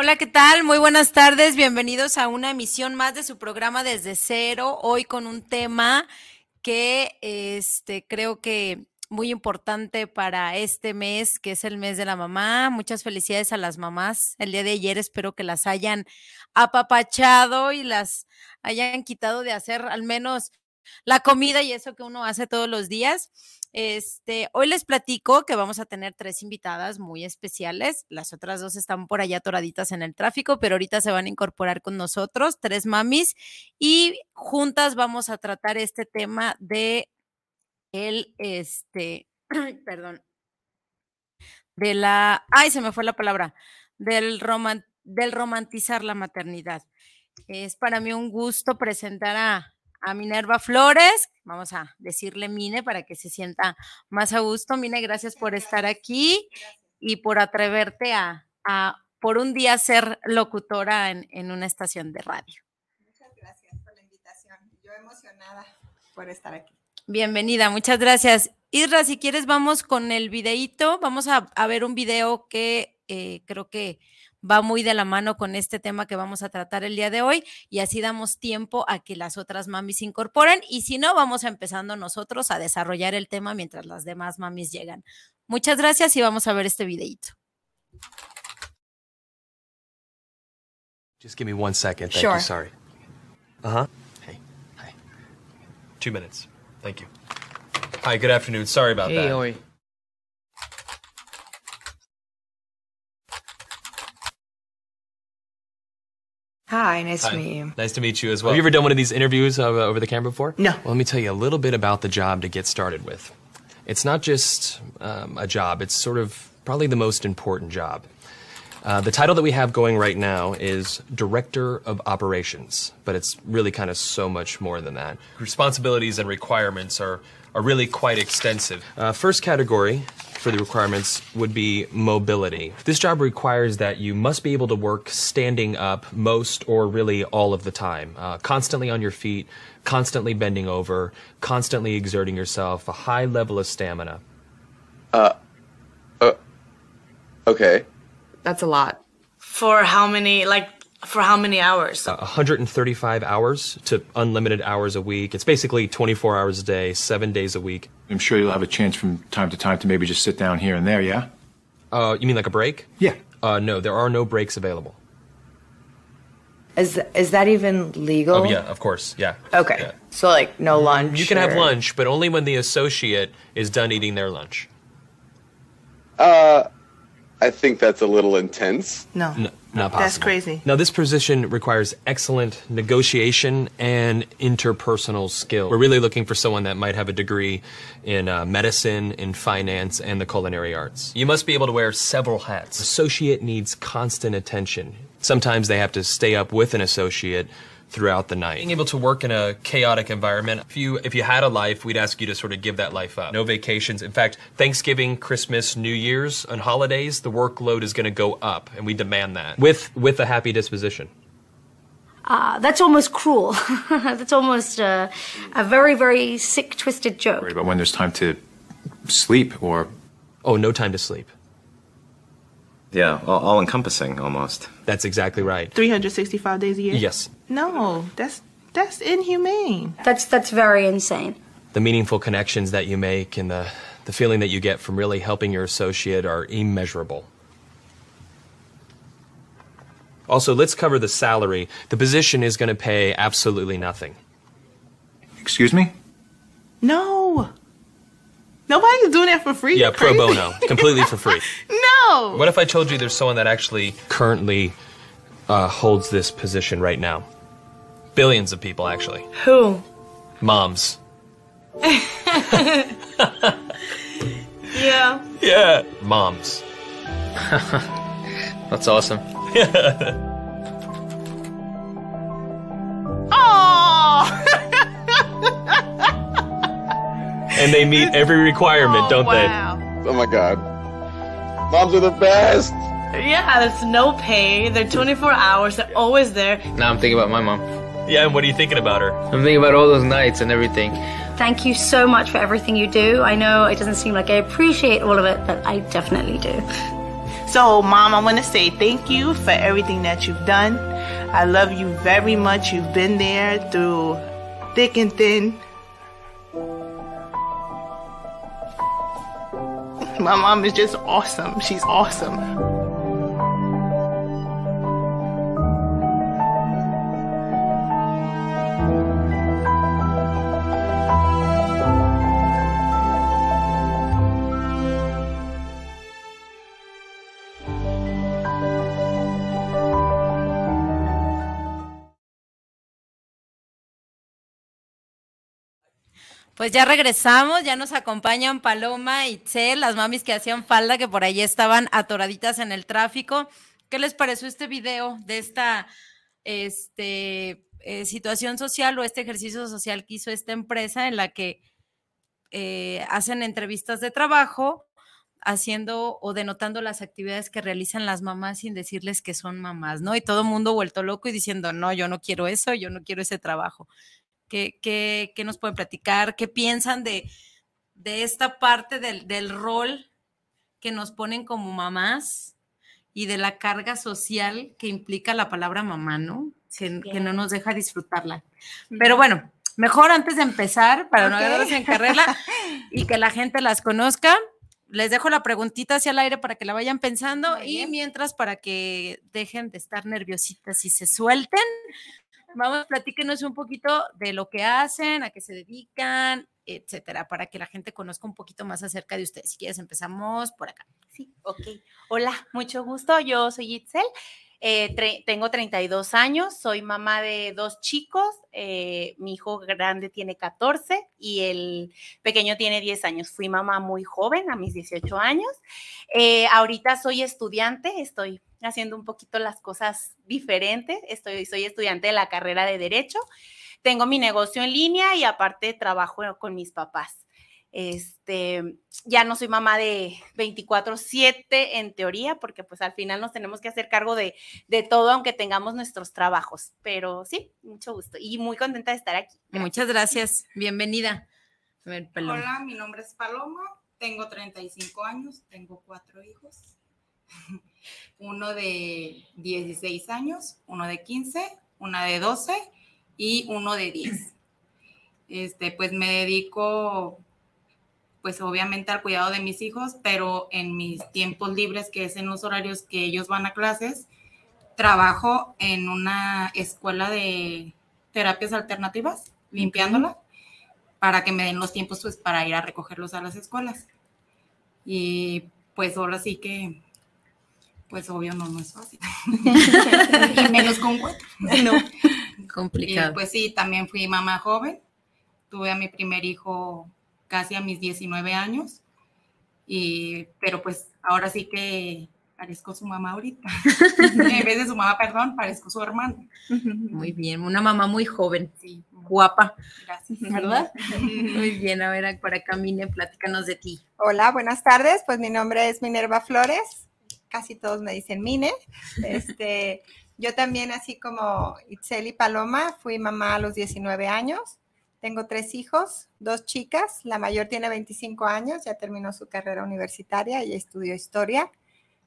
Hola, ¿qué tal? Muy buenas tardes. Bienvenidos a una emisión más de su programa Desde Cero. Hoy con un tema que este, creo que muy importante para este mes, que es el mes de la mamá. Muchas felicidades a las mamás. El día de ayer espero que las hayan apapachado y las hayan quitado de hacer al menos la comida y eso que uno hace todos los días. Este, hoy les platico que vamos a tener tres invitadas muy especiales. Las otras dos están por allá toraditas en el tráfico, pero ahorita se van a incorporar con nosotros, tres mamis, y juntas vamos a tratar este tema de el, este, perdón, de la, ay, se me fue la palabra, del, del romantizar la maternidad. Es para mí un gusto presentar a, a Minerva Flores. Vamos a decirle Mine para que se sienta más a gusto. Mine, gracias por estar aquí y por atreverte a, por un día ser locutora en, en, una estación de radio. Muchas gracias por la invitación. Yo emocionada por estar aquí. Bienvenida, muchas gracias. Isra, si quieres, vamos con el videíto. Vamos a, a ver un video que eh, creo que va muy de la mano con este tema que vamos a tratar el día de hoy y así damos tiempo a que las otras mamis se incorporen y si no, vamos empezando nosotros a desarrollar el tema mientras las demás mamis llegan. Muchas gracias y vamos a ver este videito. Just give me one second. Thank you. Sorry. Uh huh. Hey. Hi. Two minutes. Thank you. Hi. Good afternoon. Sorry about hey, that. Hi, nice Hi. to meet you. Nice to meet you as well. Have you ever done one of these interviews uh, over the camera before? No. Well, let me tell you a little bit about the job to get started with. It's not just um, a job, it's sort of probably the most important job. Uh, the title that we have going right now is Director of Operations, but it's really kind of so much more than that. Responsibilities and requirements are, are really quite extensive. Uh, first category for the requirements would be mobility. This job requires that you must be able to work standing up most or really all of the time, uh, constantly on your feet, constantly bending over, constantly exerting yourself, a high level of stamina. Uh, uh, okay. That's a lot. For how many, like, for how many hours? Uh, 135 hours to unlimited hours a week. It's basically 24 hours a day, seven days a week. I'm sure you'll have a chance from time to time to maybe just sit down here and there, yeah? Uh, you mean like a break? Yeah. Uh, no, there are no breaks available. Is is that even legal? Oh yeah, of course, yeah. Okay. Yeah. So like no lunch. You can or... have lunch, but only when the associate is done eating their lunch. Uh, I think that's a little intense. No. no not possible. That's crazy. Now, this position requires excellent negotiation and interpersonal skill. We're really looking for someone that might have a degree in uh, medicine, in finance, and the culinary arts. You must be able to wear several hats. Associate needs constant attention. Sometimes they have to stay up with an associate throughout the night. Being able to work in a chaotic environment, if you if you had a life, we'd ask you to sort of give that life up. No vacations. In fact, Thanksgiving, Christmas, New Year's, and holidays, the workload is going to go up, and we demand that with with a happy disposition. Uh, that's almost cruel. that's almost uh, a very, very sick, twisted joke. But when there's time to sleep or. Oh, no time to sleep. Yeah, all, all encompassing almost. That's exactly right. 365 days a year? Yes. No, that's that's inhumane. That's that's very insane. The meaningful connections that you make and the the feeling that you get from really helping your associate are immeasurable. Also, let's cover the salary. The position is going to pay absolutely nothing. Excuse me? No. Nobody's doing that for free. Yeah, pro bono, completely for free. no. What if I told you there's someone that actually currently uh, holds this position right now? Billions of people, actually. Who? Moms. yeah. Yeah. Moms. That's awesome. oh! and they meet every requirement, oh, don't wow. they? Oh my god. Moms are the best. Yeah, there's no pay. They're 24 hours. They're always there. Now I'm thinking about my mom. Yeah, and what are you thinking about her? I'm thinking about all those nights and everything. Thank you so much for everything you do. I know it doesn't seem like I appreciate all of it, but I definitely do. So, Mom, I want to say thank you for everything that you've done. I love you very much. You've been there through thick and thin. My mom is just awesome. She's awesome. Pues ya regresamos, ya nos acompañan Paloma y Tzel, las mamis que hacían falda, que por ahí estaban atoraditas en el tráfico. ¿Qué les pareció este video de esta este, eh, situación social o este ejercicio social que hizo esta empresa en la que eh, hacen entrevistas de trabajo haciendo o denotando las actividades que realizan las mamás sin decirles que son mamás, ¿no? Y todo el mundo vuelto loco y diciendo, no, yo no quiero eso, yo no quiero ese trabajo. ¿Qué, qué, qué nos pueden platicar? ¿Qué piensan de, de esta parte del, del, rol que nos ponen como mamás y de la carga social que implica la palabra mamá, ¿no? Que, que no nos deja disfrutarla. Pero bueno, mejor antes de empezar, para okay. no agarrarse en carrera y que la gente las conozca, les dejo la preguntita hacia el aire para que la vayan pensando y mientras para que dejen de estar nerviositas y se suelten, vamos, platíquenos un poquito de lo que hacen, a qué se dedican, etcétera, para que la gente conozca un poquito más acerca de ustedes. Si quieres, empezamos por acá. Sí, ok. Hola, mucho gusto. Yo soy Itzel. Eh, tengo 32 años, soy mamá de dos chicos, eh, mi hijo grande tiene 14 y el pequeño tiene 10 años. Fui mamá muy joven, a mis 18 años. Eh, ahorita soy estudiante, estoy haciendo un poquito las cosas diferentes, estoy, soy estudiante de la carrera de Derecho, tengo mi negocio en línea y aparte trabajo con mis papás. Este, ya no soy mamá de 24/7 en teoría, porque pues al final nos tenemos que hacer cargo de, de, todo, aunque tengamos nuestros trabajos. Pero sí, mucho gusto y muy contenta de estar aquí. Gracias. Muchas gracias, bienvenida. Ver, Hola, mi nombre es Paloma, tengo 35 años, tengo cuatro hijos. Uno de 16 años, uno de 15, una de 12 y uno de 10. Este, pues me dedico pues obviamente al cuidado de mis hijos, pero en mis tiempos libres, que es en los horarios que ellos van a clases, trabajo en una escuela de terapias alternativas, limpiándola, para que me den los tiempos pues para ir a recogerlos a las escuelas. Y pues ahora sí que, pues obvio no, no es fácil. y menos con cuatro. No. Complicado. Y pues sí, también fui mamá joven. Tuve a mi primer hijo casi a mis 19 años. Y, pero pues ahora sí que parezco su mamá ahorita. en vez de su mamá, perdón, parezco su hermana. Muy bien, una mamá muy joven, guapa. Gracias. ¿Verdad? Muy bien, a ver, por acá, Mine, platícanos de ti. Hola, buenas tardes. Pues mi nombre es Minerva Flores. Casi todos me dicen Mine. Este, yo también, así como Itzel y Paloma, fui mamá a los 19 años. Tengo tres hijos, dos chicas. La mayor tiene 25 años, ya terminó su carrera universitaria, y estudió historia.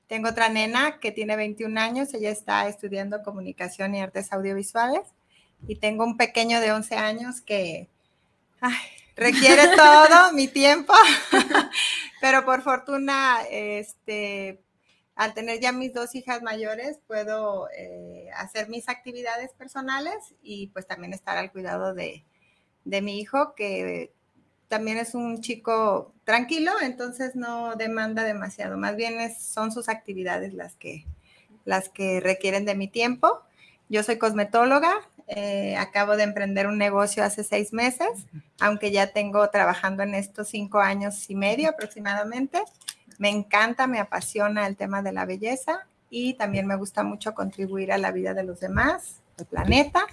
Tengo otra nena que tiene 21 años, ella está estudiando comunicación y artes audiovisuales. Y tengo un pequeño de 11 años que ay, requiere todo mi tiempo, pero por fortuna, este, al tener ya mis dos hijas mayores, puedo eh, hacer mis actividades personales y pues también estar al cuidado de, de mi hijo, que también es un chico tranquilo, entonces no demanda demasiado, más bien son sus actividades las que, las que requieren de mi tiempo. Yo soy cosmetóloga, eh, acabo de emprender un negocio hace seis meses, aunque ya tengo trabajando en estos cinco años y medio aproximadamente. Me encanta, me apasiona el tema de la belleza y también me gusta mucho contribuir a la vida de los demás, del planeta.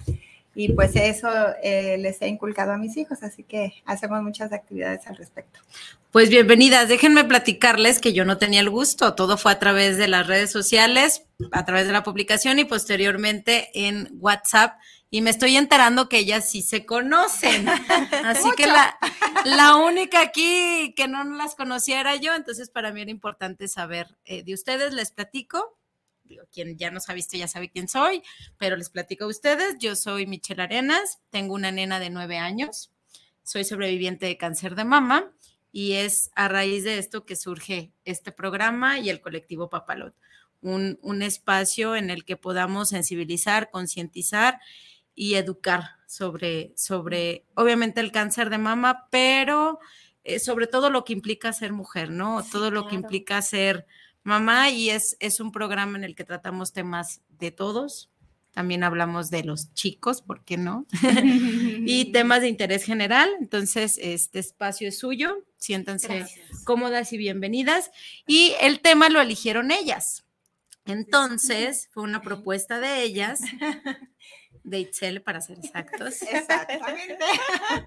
Y pues eso eh, les he inculcado a mis hijos, así que hacemos muchas actividades al respecto. Pues bienvenidas, déjenme platicarles que yo no tenía el gusto, todo fue a través de las redes sociales, a través de la publicación y posteriormente en WhatsApp y me estoy enterando que ellas sí se conocen. Así que la, la, única aquí que no las conocía era yo, entonces para mí era importante saber eh, de ustedes, les platico quien ya nos ha visto ya sabe quién soy, pero les platico a ustedes. Yo soy Michelle Arenas, tengo una nena de nueve años, soy sobreviviente de cáncer de mama y es a raíz de esto que surge este programa y el colectivo Papalot, un, un espacio en el que podamos sensibilizar, concientizar y educar sobre, sobre, obviamente, el cáncer de mama, pero eh, sobre todo lo que implica ser mujer, ¿no? todo lo que implica ser mamá y es, es un programa en el que tratamos temas de todos. También hablamos de los chicos, ¿por qué no? y temas de interés general. Entonces, este espacio es suyo. Siéntanse cómodas y bienvenidas. Y el tema lo eligieron ellas. Entonces, fue una propuesta de ellas de Itzel, para ser exactos. Exactamente.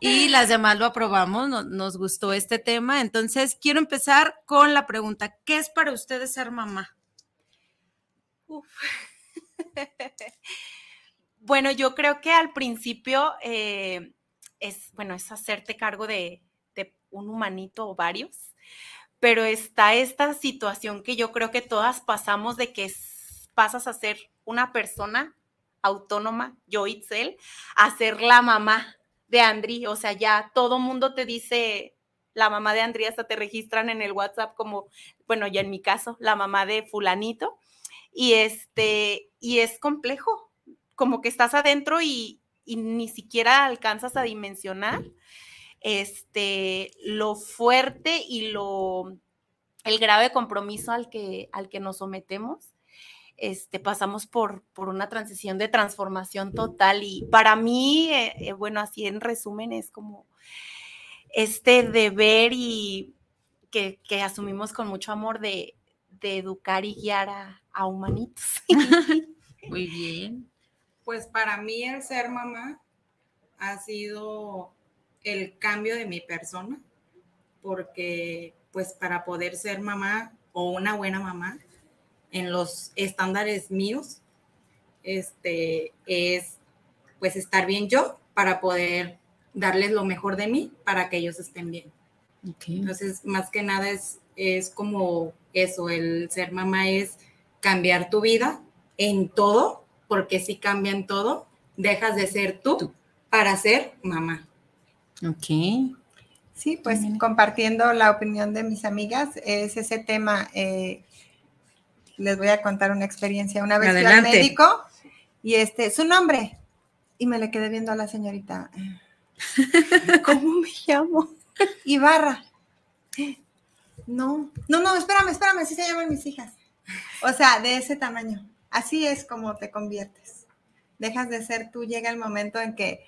Y las demás lo aprobamos, nos gustó este tema. Entonces, quiero empezar con la pregunta, ¿qué es para ustedes ser mamá? bueno, yo creo que al principio eh, es, bueno, es hacerte cargo de, de un humanito o varios, pero está esta situación que yo creo que todas pasamos de que pasas a ser una persona autónoma, yo Itzel, a ser la mamá de Andri. O sea, ya todo mundo te dice la mamá de Andri, hasta te registran en el WhatsApp como, bueno, ya en mi caso, la mamá de fulanito. Y este, y es complejo, como que estás adentro y, ni siquiera alcanzas a dimensionar este, lo fuerte y lo, el grave compromiso al que, al que nos sometemos este, pasamos por, por una transición de transformación total y para mí, eh, eh, bueno, así en resumen es como este deber y que, asumimos con mucho amor de, educar y guiar a, humanitos. Muy bien. Pues para mí el ser mamá ha sido el cambio de mi persona, porque pues para poder ser mamá o una buena mamá, en los estándares míos, este, es pues estar bien yo para poder darles lo mejor de mí para que ellos estén bien. Entonces, más que nada es, es como eso, el ser mamá es cambiar tu vida en todo, porque si cambian todo, dejas de ser tú, para ser mamá. Ok. Sí, pues compartiendo la opinión de mis amigas, es ese tema. Eh, les voy a contar una experiencia. Una vez fui al médico y este, su nombre. Y me le quedé viendo a la señorita. ¿Cómo me llamo? Ibarra. No, no, no, espérame, espérame, así se llaman mis hijas. O sea, de ese tamaño. Así es como te conviertes. Dejas de ser tú, llega el momento en que,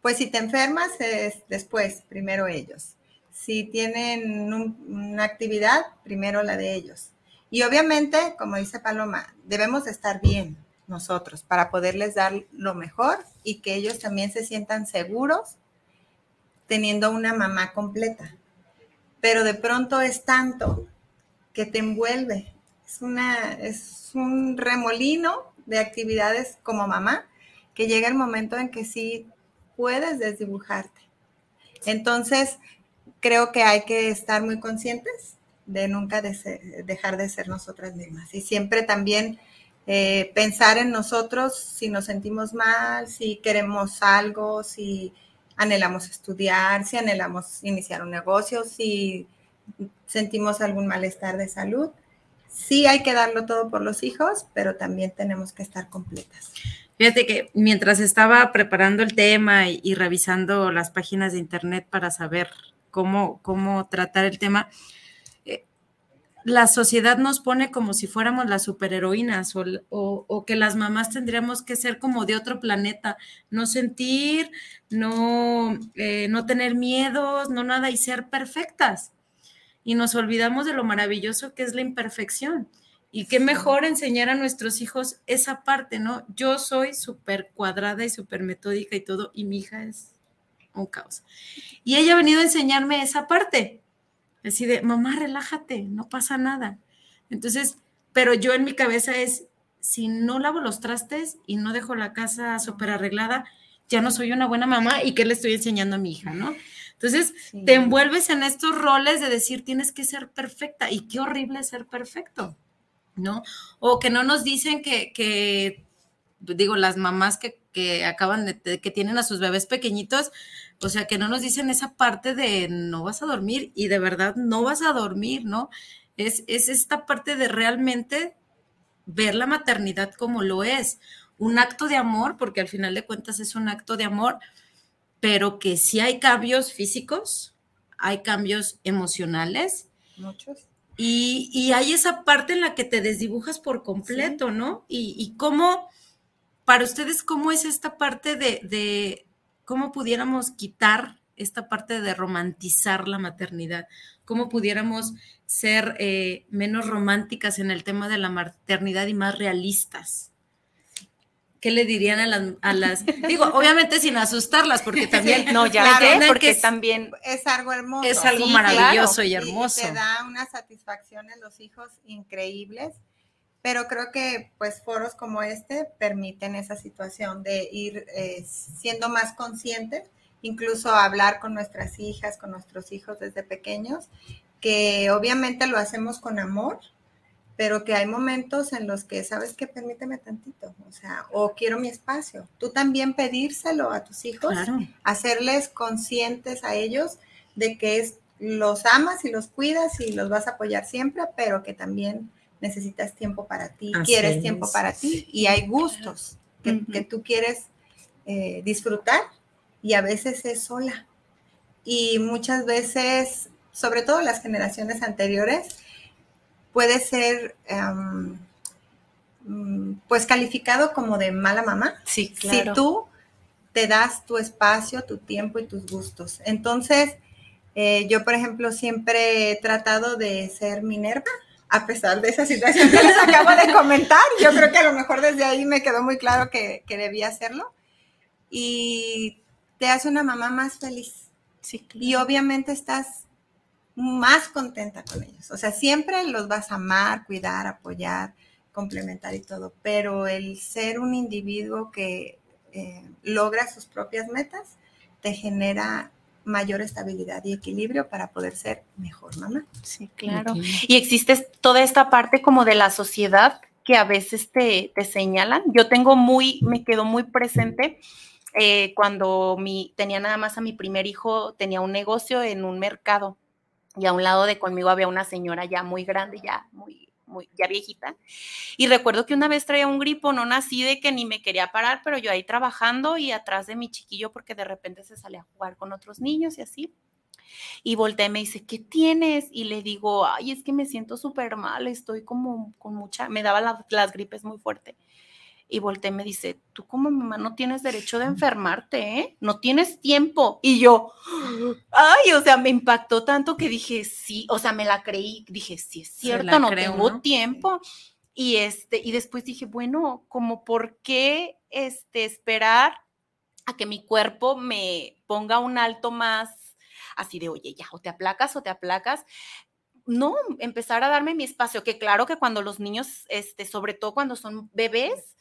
pues si te enfermas es después, primero ellos. Si tienen una actividad, primero la de ellos Y obviamente, como dice Paloma, debemos de estar bien nosotros para poderles dar lo mejor y que ellos también se sientan seguros teniendo una mamá completa. Pero de pronto es tanto que te envuelve. Es, una, es un remolino de actividades como mamá que llega el momento en que sí puedes desdibujarte. Entonces, creo que hay que estar muy conscientes de nunca dejar de ser nosotras mismas y siempre también eh, pensar en nosotros si nos sentimos mal, si queremos algo, si anhelamos estudiar, si anhelamos iniciar un negocio, si sentimos algún malestar de salud. Sí hay que darlo todo por los hijos, pero también tenemos que estar completas. Fíjate que mientras estaba preparando el tema y, revisando las páginas de internet para saber cómo, cómo tratar el tema, la sociedad nos pone como si fuéramos las superheroínas o, o, que las mamás tendríamos que ser como de otro planeta, no sentir, no, eh, no tener miedos, no nada y ser perfectas. Y nos olvidamos de lo maravilloso que es la imperfección. Y qué mejor enseñar a nuestros hijos esa parte, ¿no? Yo soy súper cuadrada y súper metódica y todo, y mi hija es un caos. Y ella ha venido a enseñarme esa parte. Así de, mamá, relájate, no pasa nada. Entonces, pero yo en mi cabeza es, si no lavo los trastes y no dejo la casa súper arreglada, ya no soy una buena mamá y qué le estoy enseñando a mi hija, ¿no? Entonces, te envuelves en estos roles de decir, tienes que ser perfecta y qué horrible ser perfecto. ¿no? O que no nos dicen que, digo, las mamás que, acaban de, que tienen a sus bebés pequeñitos, o sea, que no nos dicen esa parte de no vas a dormir y de verdad no vas a dormir, ¿no? Es, es esta parte de realmente ver la maternidad como lo es, un acto de amor, porque al final de cuentas es un acto de amor, pero que sí hay cambios físicos, hay cambios emocionales. Muchos y, hay esa parte en la que te desdibujas por completo, ¿no? Y, cómo, para ustedes, ¿cómo es esta parte de, cómo pudiéramos quitar esta parte de romantizar la maternidad? ¿Cómo pudiéramos ser eh, menos románticas en el tema de la maternidad y más realistas? ¿qué le dirían a las, digo, obviamente sin asustarlas, porque también, no, ya porque también es algo hermoso. Es algo maravilloso y hermoso. Y te da una satisfacción en los hijos increíbles, pero creo que pues foros como este permiten esa situación de ir eh, siendo más conscientes, incluso hablar con nuestras hijas, con nuestros hijos desde pequeños, que obviamente lo hacemos con amor, pero que hay momentos en los que, ¿sabes qué? Permíteme tantito, o sea, o quiero mi espacio. Tú también pedírselo a tus hijos, hacerles conscientes a ellos de que es, los amas y los cuidas y los vas a apoyar siempre, pero que también necesitas tiempo para ti, quieres tiempo para ti y hay gustos que, tú quieres eh, disfrutar y a veces es sola. Y muchas veces, sobre todo las generaciones anteriores, puede ser em, mm, pues calificado como de mala mamá. Sí, Si tú te das tu espacio, tu tiempo y tus gustos. Entonces, eh, yo, por ejemplo, siempre he tratado de ser Minerva, a pesar de esa situación que les acabo de comentar. Yo creo que a lo mejor desde ahí me quedó muy claro que, que debía hacerlo. Y te hace una mamá más feliz. Sí, Y obviamente estás más contenta con ellos. O sea, siempre los vas a amar, cuidar, apoyar, complementar y todo, pero el ser un individuo que eh, logra sus propias metas te genera mayor estabilidad y equilibrio para poder ser mejor mamá. Sí, claro. Y existe toda esta parte como de la sociedad que a veces te, te señalan. Yo tengo muy, me quedó muy presente eh, cuando mi, tenía nada más a mi primer hijo, tenía un negocio en un mercado y a un lado de conmigo había una señora ya muy grande, ya muy, muy, ya viejita. Y recuerdo que una vez traía un gripo, no nací de que ni me quería parar, pero yo ahí trabajando y atrás de mi chiquillo porque de repente se sale a jugar con otros niños y así. Y volteé y me dice, ¿qué tienes? Y le digo, ay, es que me siento súper mal, estoy como con mucha, me daba las gripes muy fuerte. Y volteé y me dice, tú como mamá no tienes derecho de enfermarte, ¿eh? No tienes tiempo. Y yo, ay, o sea, me impactó tanto que dije, sí, o sea, me la creí, dije, sí es cierto, no creo, tengo ¿no? tiempo. Y este, y después dije, bueno, como por qué este, esperar a que mi cuerpo me ponga un alto más así de, oye, ya, o te aplacas o te aplacas. No, empezar a darme mi espacio, que claro que cuando los niños, este, sobre todo cuando son bebés,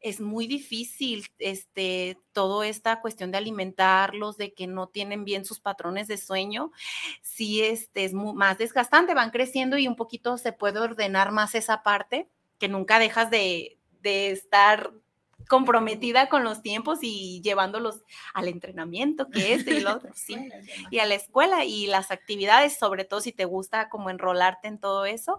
es muy difícil, este, toda esta cuestión de alimentarlos, de que no tienen bien sus patrones de sueño, sí, este, es más desgastante, van creciendo y un poquito se puede ordenar más esa parte, que nunca dejas de, de estar comprometida con los tiempos y llevándolos al entrenamiento, que es y lo otro, sí, y a la escuela y las actividades, sobre todo si te gusta como enrolarte en todo eso,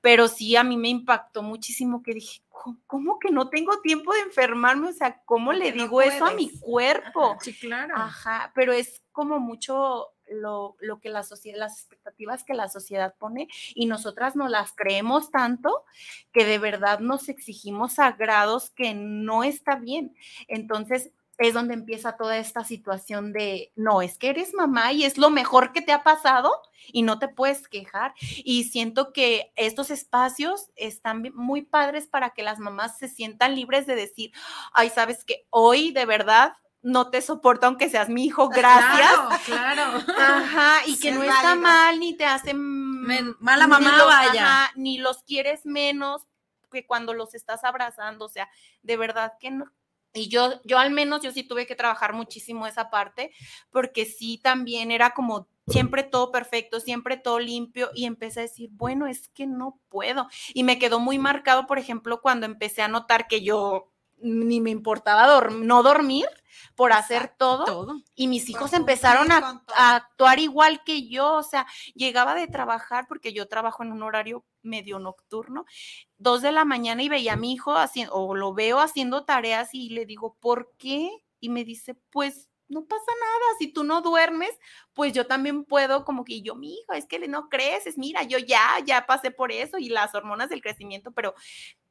pero sí a mí me impactó muchísimo que dije, "¿Cómo- ¿cómo que no tengo tiempo de enfermarme? O sea, ¿cómo le no digo eso a mi cuerpo? Sí, claro. Ajá, pero es como mucho lo, lo que la sociedad, las expectativas que la sociedad pone y nosotras no las creemos tanto que de verdad nos exigimos a grados que no está bien. Entonces es donde empieza toda esta situación de, no, es que eres mamá y es lo mejor que te ha pasado y no te puedes quejar. Y siento que estos espacios están muy padres para que las mamás se sientan libres de decir, ay, sabes que hoy de verdad no te soporto aunque seas mi hijo, gracias. Claro, claro. Ajá, y Sí, que es no está válido. mal, ni te hace mala ni mamá, los- vaya. ajá, ni los quieres menos que cuando los estás abrazando, o sea, de verdad que no. Y yo, yo al menos, yo sí tuve que trabajar muchísimo esa parte, porque sí también era como siempre todo perfecto, siempre todo limpio, y empecé a decir, bueno, es que no puedo. Y me quedó muy marcado, por ejemplo, cuando empecé a notar que yo ni me importaba no dormir por hacer todo, y mis hijos empezaron a, a actuar igual que yo, o sea, llegaba de trabajar porque yo trabajo en un horario medio nocturno, dos de la mañana y veía a mi hijo haciendo, o lo veo haciendo tareas y le digo, ¿por qué? Y me dice, pues no pasa nada, si tú no duermes, pues yo también puedo, como que yo, mi hijo, es que no creces, mira, yo ya, ya pasé por eso y las hormonas del crecimiento, pero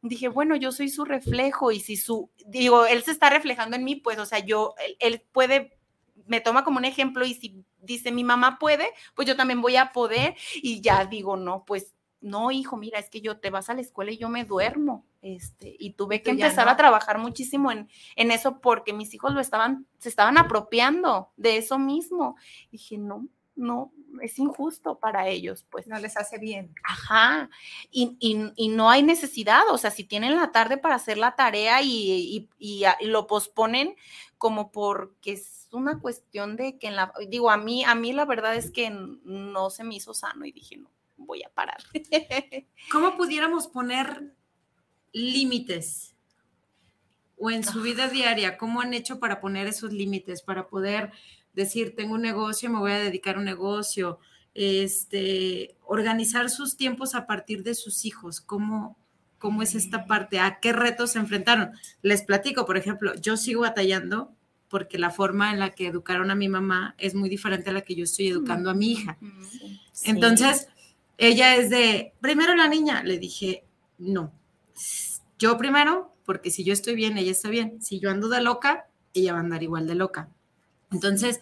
dije, bueno, yo soy su reflejo y si su, digo, él se está reflejando en mí, pues, o sea, yo, él, él puede, me toma como un ejemplo y si dice mi mamá puede, pues yo también voy a poder y ya digo, no, pues no, hijo, mira, es que yo te vas a la escuela y yo me duermo, este, y tuve que empezar no. a trabajar muchísimo en, en eso porque mis hijos lo estaban, se estaban apropiando de eso mismo. Dije, no, no, es injusto para ellos, pues. No les hace bien. Ajá, y, y- y no hay necesidad, o sea, si tienen la tarde para hacer la tarea y, y- y y lo posponen como porque es una cuestión de que en la, digo, a mí, a mí la verdad es que no se me hizo sano y dije, no, voy a parar. ¿Cómo pudiéramos poner límites? O en su vida diaria, ¿cómo han hecho para poner esos límites? Para poder decir, tengo un negocio, me voy a dedicar a un negocio, este, organizar sus tiempos a partir de sus hijos. ¿Cómo, cómo es esta parte? ¿A qué retos se enfrentaron? Les platico, por ejemplo, yo sigo batallando porque la forma en la que educaron a mi mamá es muy diferente a la que yo estoy educando a mi hija. Entonces, ella es de, primero la niña, le dije, no, yo primero, porque si yo estoy bien, ella está bien. Si yo ando de loca, ella va a andar igual de loca. Entonces,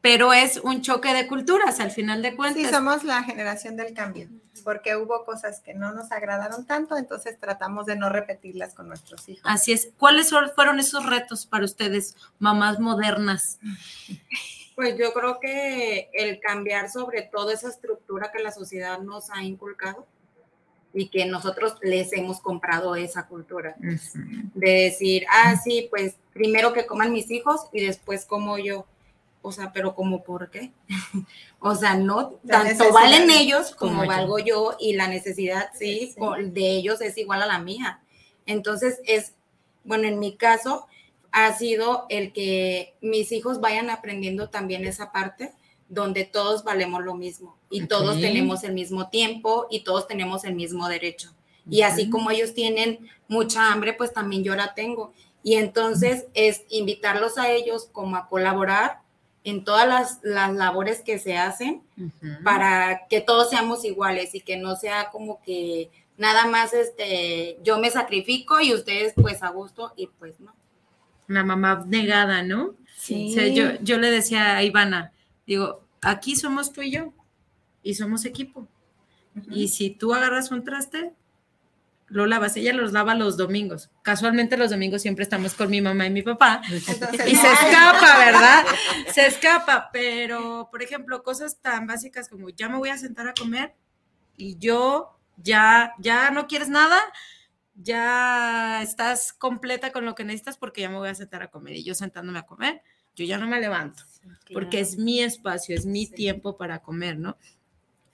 pero es un choque de culturas al final de cuentas. Sí, somos la generación del cambio, porque hubo cosas que no nos agradaron tanto, entonces tratamos de no repetirlas con nuestros hijos. Así es. ¿Cuáles fueron esos retos para ustedes, mamás modernas? Pues yo creo que el cambiar sobre todo esa estructura que la sociedad nos ha inculcado y que nosotros les hemos comprado esa cultura. De decir, ah, sí, pues primero que coman mis hijos y después como yo. O sea, pero como por qué? o sea, no, La tanto valen ellos como, como yo. valgo yo y la necesidad, sí, Sí. de ellos es igual a la mía. Entonces es, bueno, en mi caso ha sido el que mis hijos vayan aprendiendo también esa parte donde todos valemos lo mismo y todos tenemos el mismo tiempo y todos tenemos el mismo derecho. Y así como ellos tienen mucha hambre, pues también yo la tengo. Y entonces es invitarlos a ellos como a colaborar en todas las, las labores que se hacen para que todos seamos iguales y que no sea como que nada más este, yo me sacrifico y ustedes pues a gusto y pues no. La mamá negada, ¿no? Sí. O sea, yo, yo le decía a Ivana, digo, aquí somos tú y yo y somos equipo. Y si tú agarras un traste, lo lavas. Ella los lava los domingos. Casualmente los domingos siempre estamos con mi mamá y mi papá. y se escapa, ¿verdad? Se escapa. Pero, por ejemplo, cosas tan básicas como ya me voy a sentar a comer y yo ya, ya no quieres nada, ya estás completa con lo que necesitas porque ya me voy a sentar a comer. Y yo sentándome a comer, yo ya no me levanto, porque es mi espacio, es mi tiempo para comer, ¿no?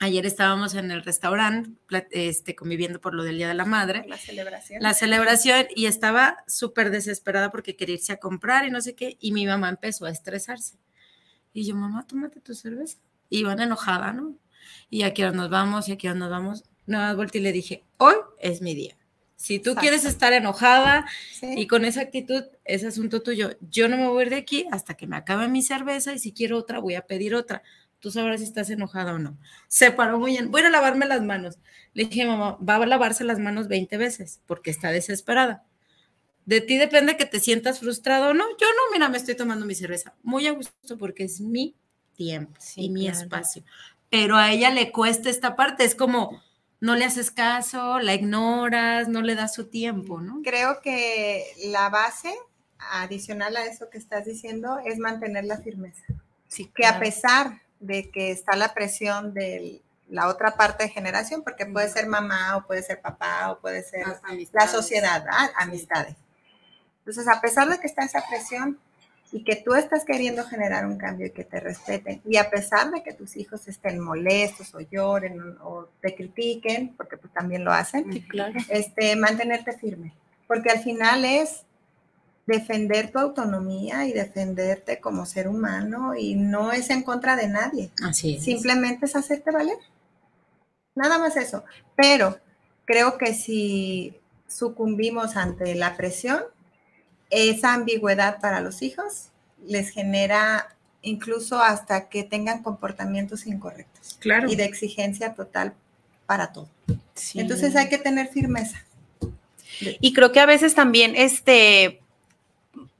Ayer estábamos en el restaurante, este, conviviendo por lo del Día de la Madre. La celebración. La celebración y estaba súper desesperada porque quería irse a comprar y no sé qué. Y mi mamá empezó a estresarse. Y yo, mamá, tómate tu cerveza. Y iban enojada, ¿no? Y aquí nos vamos y aquí nos vamos. No, volteé y le dije, hoy es mi día. Si tú Exacto. quieres estar enojada Sí. y con esa actitud, es asunto tuyo. Yo no me voy a ir de aquí hasta que me acabe mi cerveza y si quiero otra, voy a pedir otra. Tú sabrás si estás enojada o no. Se paró muy bien. Voy a lavarme las manos. Le dije, mamá, va a lavarse las manos 20 veces porque está desesperada. De ti depende que te sientas frustrado o no. Yo no, mira, me estoy tomando mi cerveza. Muy a gusto porque es mi tiempo y mi claro. espacio. Pero a ella le cuesta esta parte. Es como, no le haces caso, la ignoras, no le das su tiempo, ¿no? Creo que la base adicional a eso que estás diciendo es mantener la firmeza. Sí, Que a pesar de que está la presión de la otra parte de generación, porque puede ser mamá o puede ser papá o puede ser la sociedad, ¿verdad? amistades. Entonces, a pesar de que está esa presión y que tú estás queriendo generar un cambio y que te respeten, y a pesar de que tus hijos estén molestos o lloren o, te critiquen, porque pues también lo hacen, claro. este, mantenerte firme, porque al final es defender tu autonomía y defenderte como ser humano y no es en contra de nadie, Así es. simplemente es hacerte valer. Nada más eso. Pero creo que si sucumbimos ante la presión, esa ambigüedad para los hijos les genera incluso hasta que tengan comportamientos incorrectos Claro. y de exigencia total para todo. Sí. Entonces hay que tener firmeza. Y creo que a veces también este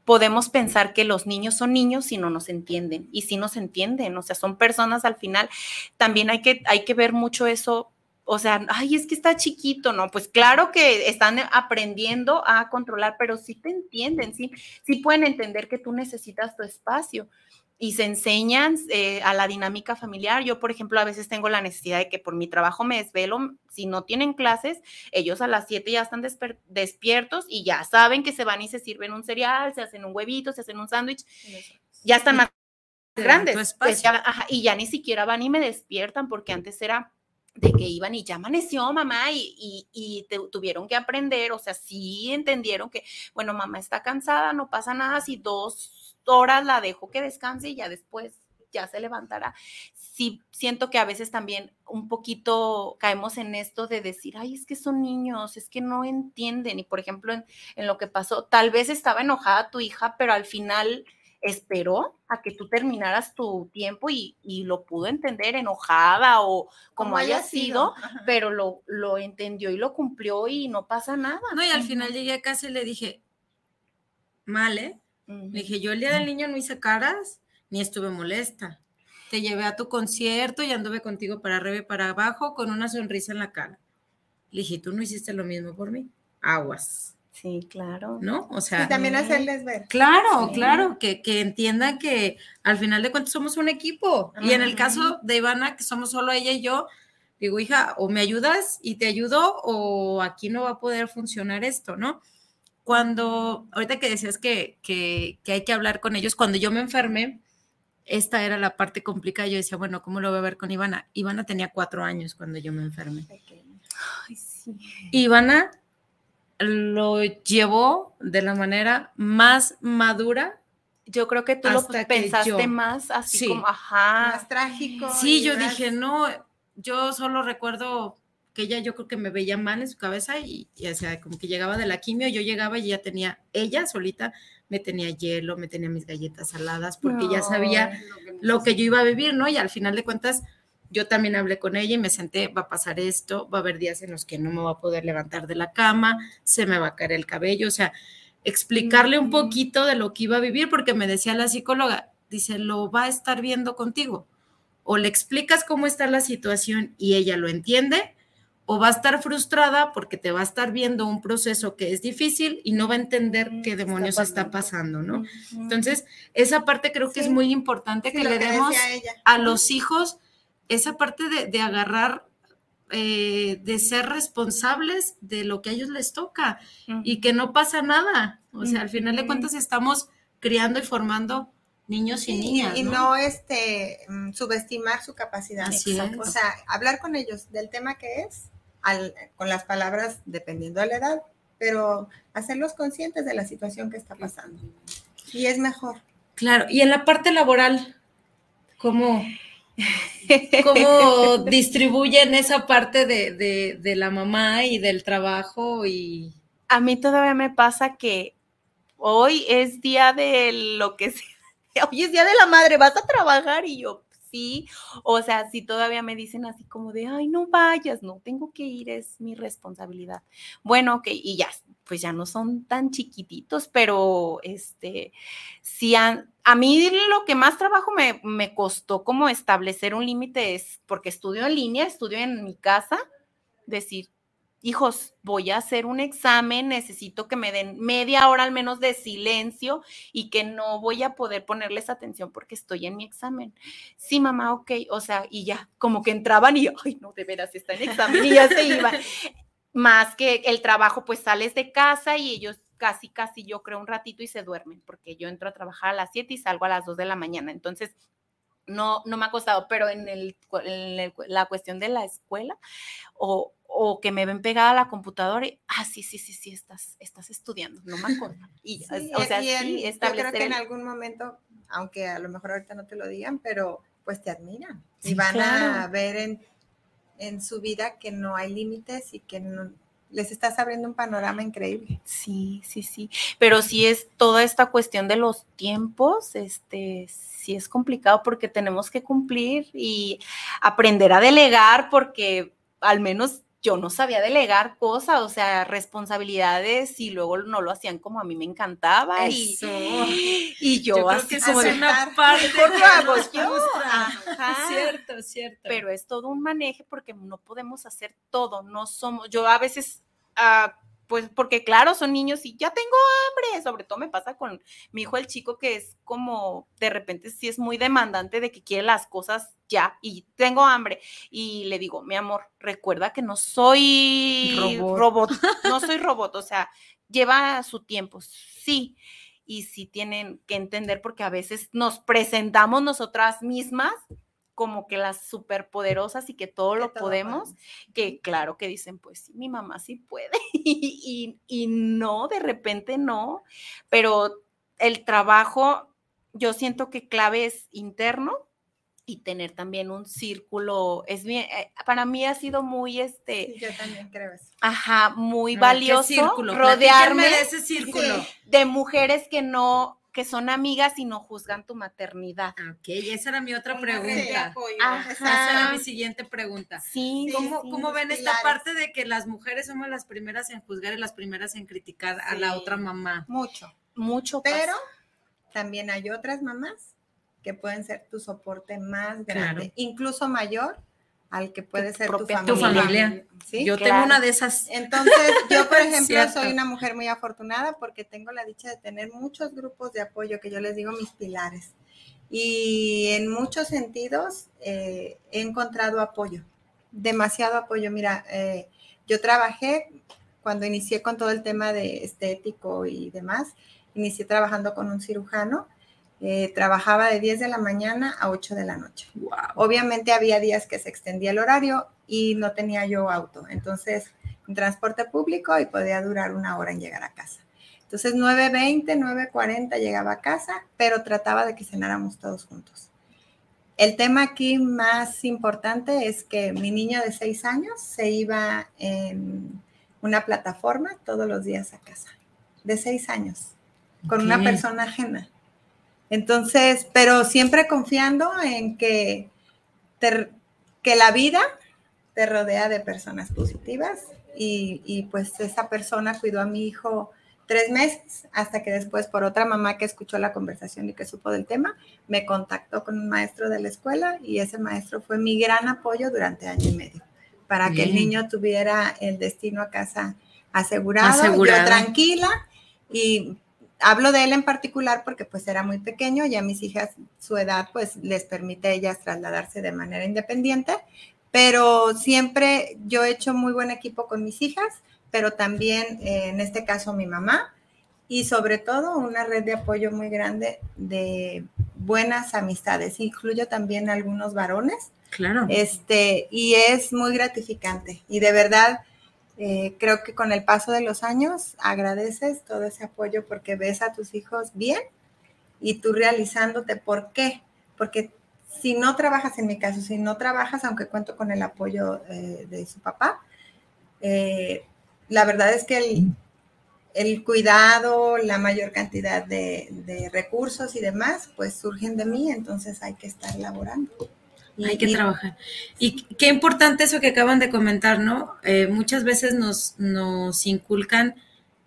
podemos pensar que los niños son niños y no nos entienden. Y sí nos entienden, o sea, son personas al final. También hay que, hay que ver mucho eso. O sea, ay, es que está chiquito, ¿no? Pues claro que están aprendiendo a controlar, pero sí te entienden, sí, sí pueden entender que tú necesitas tu espacio y se enseñan eh, a la dinámica familiar. Yo, por ejemplo, a veces tengo la necesidad de que por mi trabajo me desvelo, si no tienen clases, ellos a las 7 ya están despiertos y ya saben que se van y se sirven un cereal, se hacen un huevito, se hacen un sándwich, ya están más grandes. pues espacio. ya- ajá, y ya ni siquiera van y me despiertan porque antes era de que iban y ya amaneció mamá y, y, y te- tuvieron que aprender, o sea, sí entendieron que, bueno, mamá está cansada, no pasa nada, si dos horas la dejo que descanse y ya después ya se levantará. Sí, siento que a veces también un poquito caemos en esto de decir, ay, es que son niños, es que no entienden. Y por ejemplo, en, en lo que pasó, tal vez estaba enojada tu hija, pero al final esperó a que tú terminaras tu tiempo y, y lo pudo entender enojada o como, Como haya sido, pero lo, lo entendió y lo cumplió y no pasa nada. No, y al final llegué a casa y le dije, mal, ¿eh? Le dije, yo el día del niño no hice caras ni estuve molesta. Te llevé a tu concierto y anduve contigo para arriba y para abajo con una sonrisa en la cara. Le dije, tú no hiciste lo mismo por mí. Aguas, Sí, claro. ¿no? O sea, Y también hacerles ver. Claro, Sí. claro, que, que entiendan que al final de cuentas somos un equipo. Y en el Ajá. caso de Ivana, que somos solo ella y yo, digo, hija, o me ayudas y te ayudo, o aquí no va a poder funcionar esto, ¿no? Cuando, ahorita que decías que, que, que hay que hablar con ellos, cuando yo me enfermé, esta era la parte complicada. Yo decía, bueno, ¿cómo lo voy a ver con Ivana? Ivana tenía cuatro años cuando yo me enfermé. Ay, sí. Ivana lo llevó de la manera más madura. Yo creo que tú lo pensaste yo. más así Sí. como, ajá. Más trágico. Sí, yo más- dije, no, yo solo recuerdo que ella yo creo que me veía mal en su cabeza y, y, o sea, como que llegaba de la quimio, yo llegaba y ella tenía, ella solita me tenía hielo, me tenía mis galletas saladas, porque ya sabía lo que yo iba a vivir, ¿no? Y al final de cuentas, yo también hablé con ella y me senté, va a pasar esto, va a haber días en los que no me va a poder levantar de la cama, se me va a caer el cabello, o sea, explicarle un poquito de lo que iba a vivir, porque me decía la psicóloga, dice, lo va a estar viendo contigo. O le explicas cómo está la situación y ella lo entiende, o va a estar frustrada porque te va a estar viendo un proceso que es difícil y no va a entender qué demonios está pasando, ¿no? Entonces, esa parte creo que es muy importante que le demos a los hijos esa parte de, de agarrar, eh, de ser responsables de lo que a ellos les toca y que no pasa nada. O sea, al final de cuentas estamos criando y formando niños y niñas. Y no, este, mm, subestimar su capacidad. O sea, hablar con ellos del tema que es, con las palabras dependiendo de la edad, pero hacerlos conscientes de la situación que está pasando. Y es mejor. Claro, y en la parte laboral, ¿cómo, cómo distribuyen esa parte de, de, la mamá y del trabajo? Y... A mí todavía me pasa que hoy es día de lo que sea. Hoy es día de la madre, vas a trabajar y yo, sí, o sea, si todavía me dicen así como de, ay, no vayas, no, tengo que ir, es mi responsabilidad. Bueno, ok, y ya, pues ya no son tan chiquititos, pero este, si a, a mí lo que más trabajo me, me costó como establecer un límite es, porque estudio en línea, estudio en mi casa, decir, hijos, voy a hacer un examen, necesito que me den media hora al menos de silencio y que no voy a poder ponerles atención porque estoy en mi examen. Sí, mamá, ok, o sea, y ya, como que entraban y, ay, no, de veras, está en examen y ya se iban. Más que el trabajo, pues sales de casa y ellos casi, casi yo creo un ratito y se duermen, porque yo entro a trabajar a las 7 y salgo a las 2 de la mañana. Entonces, no, no me ha costado, pero en, el, en la cuestión de la escuela o, o que me ven pegada a la computadora y, ah, sí, sí, sí, sí, estás, estás estudiando, no me acuerdo. Y, o sea, sí, yo creo que en algún momento, aunque a lo mejor ahorita no te lo digan, pero pues te admiran y van a ver en, en su vida que no hay límites y que no, les estás abriendo un panorama increíble. Sí, sí, sí. Pero sí es toda esta cuestión de los tiempos, este, sí es complicado porque tenemos que cumplir y aprender a delegar porque al menos yo no sabía delegar cosas, o sea, responsabilidades y luego no lo hacían como a mí me encantaba y, y yo, yo así como es una parte cierto, cierto. Pero es todo un manejo porque no podemos hacer todo, no somos, yo a veces uh, pues porque claro, son niños y ya tengo hambre, sobre todo me pasa con mi hijo el chico que es como de repente sí es muy demandante de que quiere las cosas ya y tengo hambre. Y le digo, mi amor, recuerda que no soy robot, no soy robot, o sea, lleva su tiempo, sí, y sí tienen que entender porque a veces nos presentamos nosotras mismas como que las superpoderosas y que todo lo podemos, que claro que dicen, pues sí, mi mamá sí puede y, y, no, de repente no, pero el trabajo, yo siento que clave es interno y tener también un círculo, es bien, eh, para mí ha sido muy este. yo también creo eso. Ajá, muy valioso rodearme de ese círculo de mujeres que no que son amigas y no juzgan tu maternidad. Ok, esa era mi otra pregunta. Esa era mi siguiente pregunta. Sí. ¿Cómo, ¿cómo ven esta parte de que las mujeres somos las primeras en juzgar y las primeras en criticar a la otra mamá? Mucho. Mucho. Pero también hay otras mamás que pueden ser tu soporte más grande, incluso mayor al que puede ser tu familia. Tu familia. Yo tengo una de esas. Entonces, yo, por ejemplo, soy una mujer muy afortunada porque tengo la dicha de tener muchos grupos de apoyo que yo les digo mis pilares. Y en muchos sentidos eh, he encontrado apoyo, demasiado apoyo. Mira, eh, yo trabajé cuando inicié con todo el tema de estético y demás, inicié trabajando con un cirujano eh, trabajaba de 10 de la mañana a 8 de la noche. Obviamente había días que se extendía el horario y no tenía yo auto. Entonces, en transporte público y podía durar una hora en llegar a casa. Entonces, 9.20, 9.40 llegaba a casa, pero trataba de que cenáramos todos juntos. El tema aquí más importante es que mi niño de 6 años se iba en una plataforma todos los días a casa, de 6 años, con una persona ajena. Entonces, pero siempre confiando en que que la vida te rodea de personas positivas y, y pues esa persona cuidó a mi hijo tres meses, hasta que después por otra mamá que escuchó la conversación y que supo del tema, me contactó con un maestro de la escuela y ese maestro fue mi gran apoyo durante año y medio, para que el niño tuviera el destino a casa asegurado, Asegurado. yo tranquila y hablo de él en particular porque pues era muy pequeño y a mis hijas su edad pues les permite a ellas trasladarse de manera independiente, pero siempre yo he hecho muy buen equipo con mis hijas, pero también eh, en este caso mi mamá y sobre todo una red de apoyo muy grande de buenas amistades. Incluyo también algunos varones. Claro. Este, y es muy gratificante. Y de verdad, eh, creo que con el paso de los años agradeces todo ese apoyo porque ves a tus hijos bien y tú realizándote. ¿Por qué? Porque si no trabajas, en mi caso, si no trabajas, aunque cuento con el apoyo eh, de su papá, eh, la verdad es que el, el cuidado, la mayor cantidad de, de recursos y demás, pues surgen de mí, entonces hay que estar laborando. Y- Hay que y- trabajar. Y qué importante eso que acaban de comentar, ¿no? Eh, muchas veces nos, nos inculcan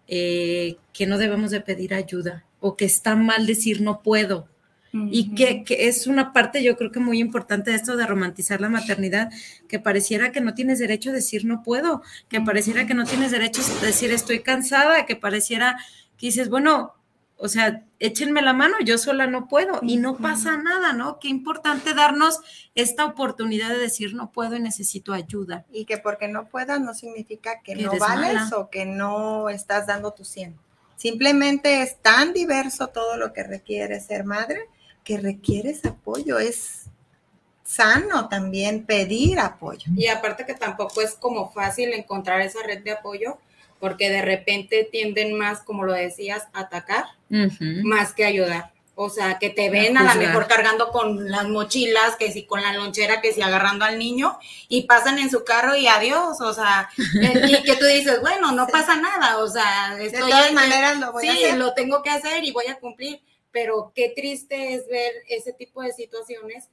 eh, que no debemos de pedir ayuda o que está mal decir no puedo. Y que, que es una parte, yo creo que muy importante de esto de romantizar la maternidad, que pareciera que no tienes derecho a decir no puedo, que pareciera que no tienes derecho a decir estoy cansada, que pareciera que dices, bueno, o sea, échenme la mano, yo sola no puedo y no pasa nada, ¿no? Qué importante darnos esta oportunidad de decir no puedo y necesito ayuda. Y que porque no puedas no significa que, Que no vales mala. o que no estás dando tu 100. Simplemente es tan diverso todo lo que requiere ser madre que requieres apoyo. Es sano también pedir apoyo. Y aparte que tampoco es como fácil encontrar esa red de apoyo, porque de repente tienden más, como lo decías, a atacar más que ayudar. O sea, que te ven a, A lo mejor cargando con las mochilas, que si con la lonchera, que si agarrando al niño, y pasan en su carro y adiós. O sea, y que tú dices, bueno, no pasa nada. O sea, estoy todas en- maneras lo voy sí, a hacer. lo tengo que hacer y voy a cumplir. Pero qué triste es ver ese tipo de situaciones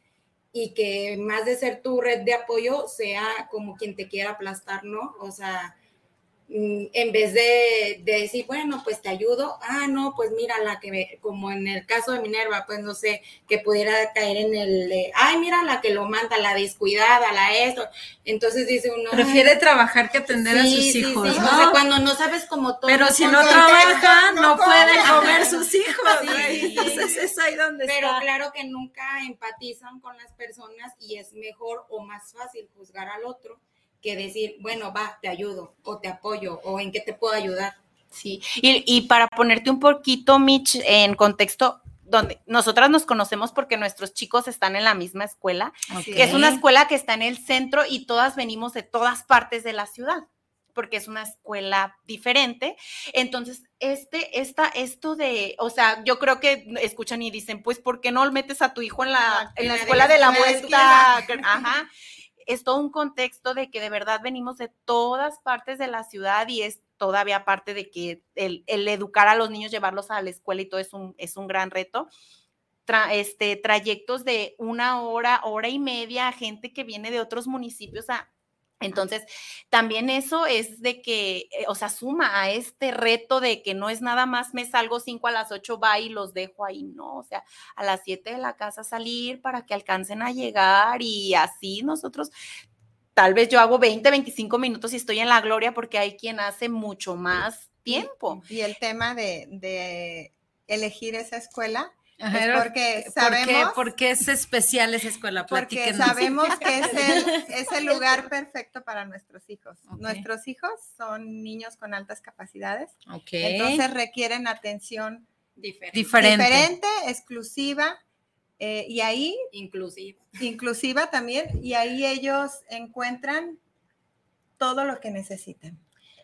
y que más de ser tu red de apoyo sea como quien te quiera aplastar, ¿no? O sea, en vez de, de decir, bueno, pues te ayudo, ah, no, pues mira, la que, me- como en el caso de Minerva, pues no sé, que pudiera caer en el, de, ay, mira la que lo manda, la descuidada, la esto. Entonces dice uno, Prefiere "Ay, trabajar que atender a sus hijos, sí, ¿no? O sea, cuando no sabes como todo. Pero si no trabaja, no puede come. comer sus hijos. Entonces es ahí donde Pero está. claro que nunca empatizan con las personas y es mejor o más fácil juzgar al otro que decir, bueno, va, te ayudo o te apoyo o en qué te puedo ayudar. Sí, y, y para ponerte un poquito, Mitch, en contexto, donde nosotras nos conocemos porque nuestros chicos están en la misma escuela, que es una escuela que está en el centro y todas venimos de todas partes de la ciudad, porque es una escuela diferente. Entonces, este, esta, esto de, o sea, yo creo que escuchan y dicen, pues, ¿por qué no metes a tu hijo en la, en la en la escuela de la de vuelta? Ajá es todo un contexto de que de verdad venimos de todas partes de la ciudad y es todavía parte de que el, el educar a los niños, llevarlos a la escuela y todo es un, es un gran reto. Este, trayectos de una hora, hora y media, gente que viene de otros municipios a... Entonces, también eso es de que, eh, o sea, suma a este reto de que no es nada más me salgo 5 a las 8, va y los dejo ahí, no, o sea, a las 7 de la casa salir para que alcancen a llegar y así nosotros, tal vez yo hago 20, 25 minutos y estoy en la gloria porque hay quien hace mucho más tiempo. Y el tema de, de elegir esa escuela Ajá, es porque ¿por qué- sabemos, ¿Por qué es especial esa escuela? porque sabemos que es el, es el lugar perfecto para nuestros hijos. Nuestros hijos son niños con altas capacidades, Ok. entonces requieren atención Diferente. Diferente. diferente, exclusiva, eh, y ahí Inclusive. inclusiva también, y ahí ellos encuentran todo lo que necesitan.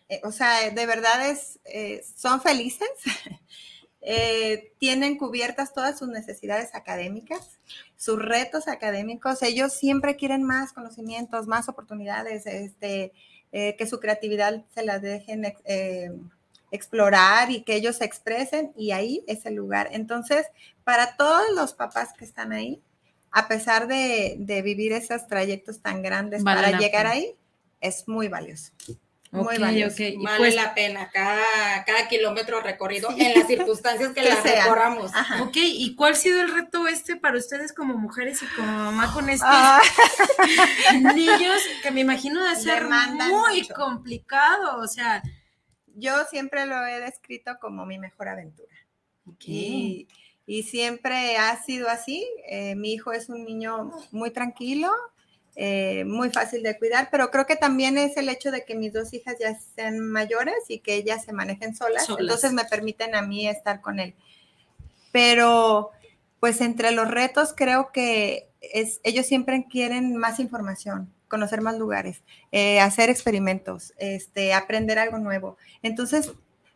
Eh, o sea, de verdad es, eh, son felices, eh, tienen cubiertas todas sus necesidades académicas, sus retos académicos, ellos siempre quieren más conocimientos, más oportunidades, este, eh, que su creatividad se las dejen eh, explorar y que ellos se expresen, y ahí es el lugar. Entonces, para todos los papás que están ahí, a pesar de, de vivir esos trayectos tan grandes Vale para la llegar pena. ahí, es muy valioso. Muy Ok, valioso. ok. Y Vale pues- la pena cada, cada kilómetro recorrido en las circunstancias que, Que las sea. recorramos. Ok, ¿y cuál ha sido el reto este para ustedes como mujeres y como mamá con estos Ah. niños que me imagino de ser Demandan muy mucho. complicado? O sea, Yo siempre lo he descrito como mi mejor aventura. Y, y siempre ha sido así. Eh, mi hijo es un niño muy tranquilo, eh, muy fácil de cuidar, pero creo que también es el hecho de que mis dos hijas ya sean mayores y que ellas se manejen solas, Solas. entonces me permiten a mí estar con él. Pero pues entre los retos creo que es, ellos siempre quieren más información, conocer más lugares, eh, hacer experimentos, este, aprender algo nuevo. Entonces,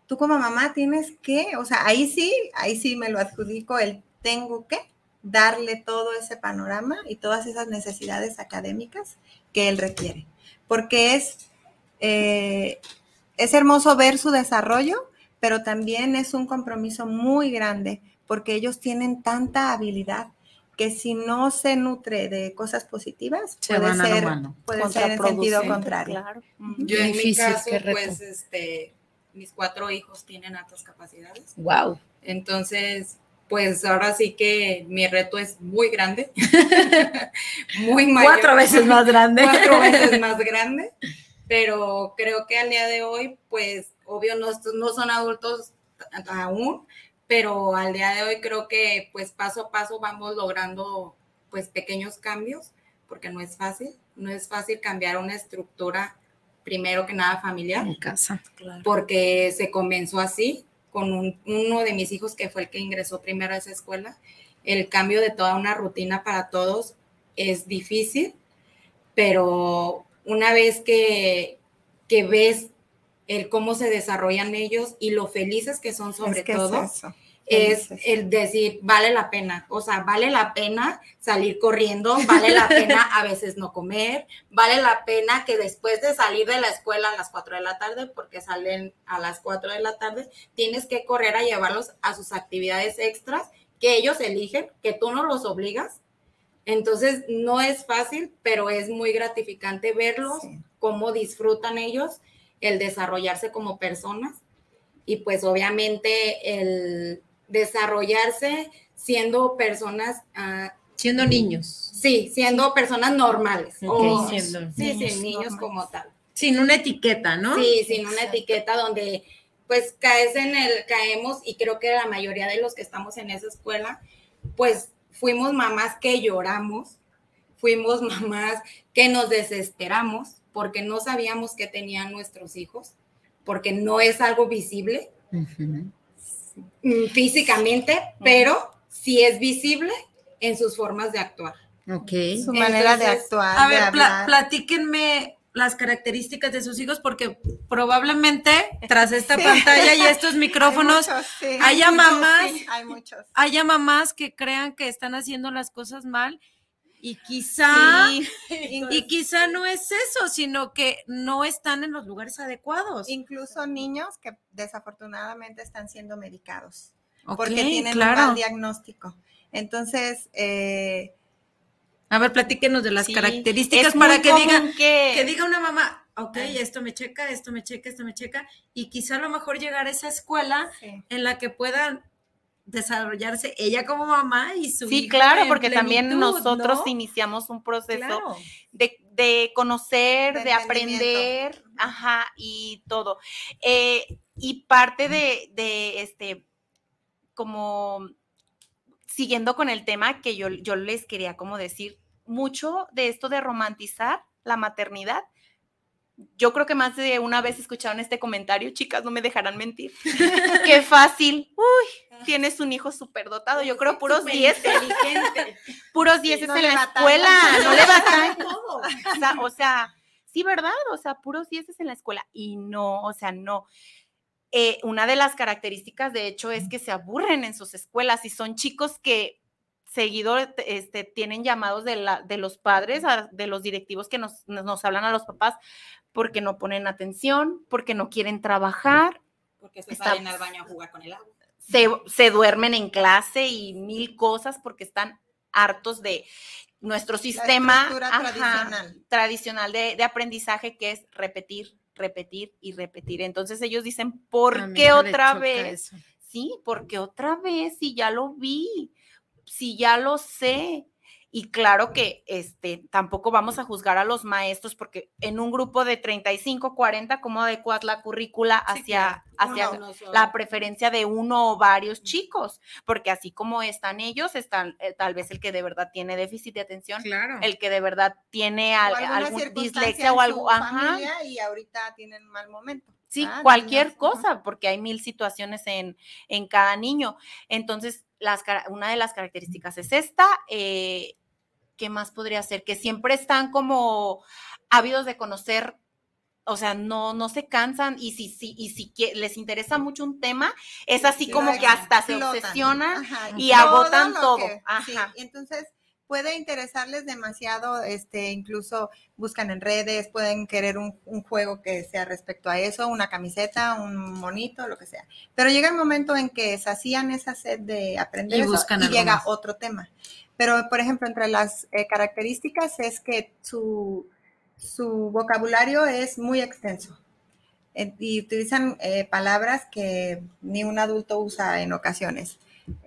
tú como mamá tienes que, o sea, ahí sí, ahí sí me lo adjudico, el tengo que darle todo ese panorama y todas esas necesidades académicas que él requiere, porque es, eh, es hermoso ver su desarrollo, pero también es un compromiso muy grande, porque ellos tienen tanta habilidad que si no se nutre de cosas positivas, Se puede ser, puede ser en sentido contrario. Claro. Yo en mi caso, pues, este, mis cuatro hijos tienen altas capacidades. wow. Entonces, pues ahora sí que mi reto es muy grande. muy mayor. Cuatro veces más grande. Cuatro veces más grande. Pero creo que al día de hoy, pues, obvio, no, no son adultos aún, pero al día de hoy creo que, pues, paso a paso vamos logrando, pues, pequeños cambios, porque no es fácil. No es fácil cambiar una estructura, primero que nada, familiar En casa. porque se comenzó así con un- uno de mis hijos que fue el que ingresó primero a esa escuela. El cambio de toda una rutina para todos es difícil, pero una vez que, que ves el cómo se desarrollan ellos y lo felices que son sobre Es que es todo. Es el decir, vale la pena, o sea, vale la pena salir corriendo, vale la pena a veces no comer, vale la pena que después de salir de la escuela a las 4 de la tarde, porque salen a las 4 de la tarde, tienes que correr a llevarlos a sus actividades extras que ellos eligen, que tú no los obligas. Entonces, no es fácil, pero es muy gratificante verlos, Sí. cómo disfrutan ellos el desarrollarse como personas y pues obviamente el desarrollarse siendo personas, ah, Siendo niños. sí, siendo personas normales. O- siendo sí, sí, niños niños normales. como tal. Sin una etiqueta, ¿no? Sí, sin una etiqueta donde pues caes en el, caemos y creo que la mayoría de los que estamos en esa escuela, pues fuimos mamás que lloramos, fuimos mamás que nos desesperamos porque no sabíamos qué tenían nuestros hijos, porque no es algo visible físicamente, pero sí es visible en sus formas de actuar. Ok. Su manera de actuar. A ver, hablar. platíquenme las características de sus hijos, porque probablemente tras esta Sí. pantalla y estos micrófonos Hay muchos, sí. haya Hay muchos, mamás- sí, hay muchos. haya mamás que crean que están haciendo las cosas mal y quizá y quizá no es eso, sino que no están en los lugares adecuados. Incluso niños que desafortunadamente están siendo medicados porque tienen un mal diagnóstico. Entonces, eh, A ver, platíquenos de las Sí, características para que diga que, que diga una mamá, ok, esto me checa, esto me checa, esto me checa, y quizá a lo mejor llegar a esa escuela sí. en la que puedan desarrollarse ella como mamá y su Sí, hijo claro, porque también nosotros ¿no? iniciamos un proceso Claro. de, de conocer, De de, aprender, ajá, y todo. Eh, y parte de, de, este, como siguiendo con el tema que yo, yo les quería como decir, mucho de esto de romantizar la maternidad. Yo creo que más de una vez escucharon este comentario, chicas, no me dejarán mentir. Qué fácil. Uy, tienes un hijo súper dotado. Yo creo puros 10 inteligente. puros dieces no en le la batalla. escuela, no le batallan todo. O sea, o sea, sí, ¿verdad? O sea, puros dieces en la escuela. Y no, o sea, no. Eh, una de las características, de hecho, es que se aburren en sus escuelas y son chicos que seguido este, tienen llamados de, la, de los padres, a- de los directivos que nos, nos, nos hablan a los papás porque no ponen atención, porque no quieren trabajar, Porque se Está- salen al baño a jugar con el agua. Se, se duermen en clase y mil cosas porque están hartos de nuestro sistema ajá, tradicional. tradicional de, de aprendizaje que es repetir, repetir y repetir. Entonces ellos dicen, ¿por qué otra vez? eso. Sí, porque otra vez, si ya lo vi, si ya lo sé. Y claro que este, tampoco vamos a juzgar a los maestros porque en un grupo de 35, 40, ¿cómo adecuas la currícula hacia, hacia la preferencia de uno o varios chicos? Porque así como están ellos, están eh, tal vez el que de verdad tiene déficit de atención, el que de verdad tiene al- algún dislexia o algo. Ajá. y ahorita tienen mal momento. Sí, Ah, cualquier cosa, porque hay mil situaciones en, en cada niño. Entonces, las, una de las características es esta. eh, ¿Qué más podría ser? Que siempre están como ávidos de conocer, o sea, no, no se cansan y si, si, y si les interesa mucho un tema, es así Sí, como que hasta se obsesionan Ajá, y todo agotan todo. que- sí, Ajá. y entonces puede interesarles demasiado, este, incluso buscan en redes, pueden querer un, un juego que sea respecto a eso, una camiseta, un monito, lo que sea. Pero llega el momento en que sacían esa sed de aprender Y eso, buscan y algo llega más. otro tema. Pero, por ejemplo, entre las eh, características es que su, su vocabulario es muy extenso y utilizan eh, palabras que ni un adulto usa en ocasiones.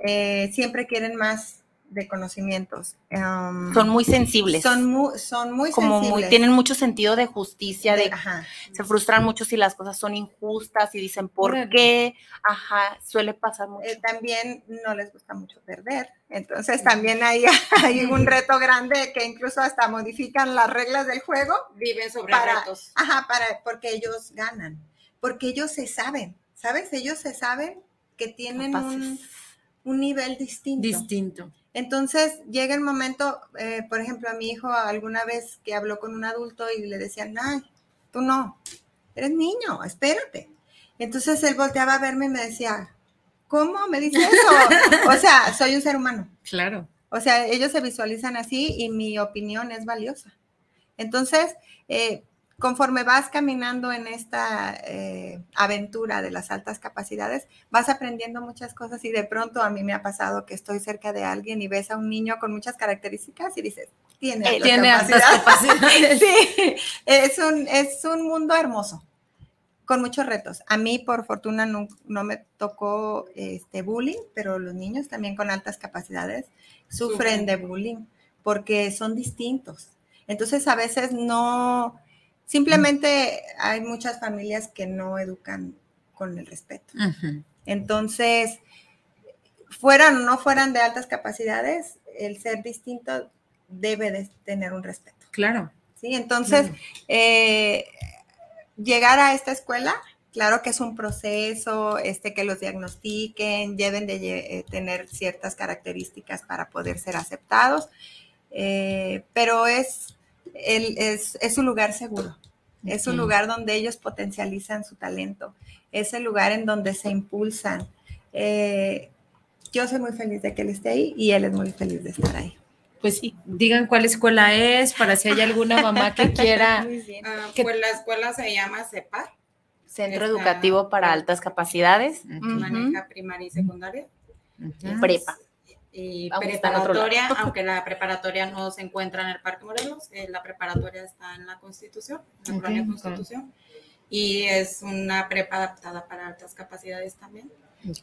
Eh, siempre quieren más de conocimientos. Um, Son muy sensibles. Son muy, son muy como muy, sensibles. tienen mucho sentido de justicia, de, De- ajá. se frustran mucho si las cosas son injustas y dicen por qué, ajá, suele pasar mucho. Eh, también no les gusta mucho perder. Entonces también hay, hay un reto grande que incluso hasta modifican las reglas del juego. Viven sobre para, retos. Ajá, para, porque ellos ganan. Porque ellos se saben, ¿sabes? Ellos se saben que tienen un, un nivel distinto. Distinto. Entonces llega el momento, eh, por ejemplo, a mi hijo alguna vez que habló con un adulto y le decían, ay, tú no, eres niño, espérate. Entonces él volteaba a verme y me decía, ¿cómo me dice eso? o sea, soy un ser humano. Claro. O sea, ellos se visualizan así y mi opinión es valiosa. Entonces, eh, conforme vas caminando en esta eh, aventura de las altas capacidades, vas aprendiendo muchas cosas y de pronto a mí me ha pasado que estoy cerca de alguien y ves a un niño con muchas características y dices, tiene, altas tiene altas capacidades". sí, es un, es un mundo hermoso con muchos retos. A mí, por fortuna, no, no me tocó este bullying, pero los niños también con altas capacidades sufren Sufren. de bullying porque son distintos. Entonces, a veces no, simplemente hay muchas familias que no educan con el respeto. Entonces, fueran o no fueran de altas capacidades, el ser distinto debe de tener un respeto. Claro. ¿sí? Entonces, eh, llegar a esta escuela, claro que es un proceso, este, que los diagnostiquen, deben de eh, tener ciertas características para poder ser aceptados, eh, pero es, el- es, es un lugar seguro, es un lugar donde ellos potencializan su talento, es el lugar en donde se impulsan. Eh, yo soy muy feliz de que él esté ahí y él es muy feliz de estar ahí. Pues sí, digan cuál escuela es para si hay alguna mamá que quiera. Ah, que- pues la escuela se llama CEPAR. Centro Está- Educativo para Altas Capacidades. Maneja primaria y secundaria. Y prepa. Y Aunque preparatoria, aunque la preparatoria no se encuentra en el Parque Morelos, eh, la preparatoria está en la Constitución, en la Ok, colonia ok. Constitución. Y es una prepa adaptada para altas capacidades también.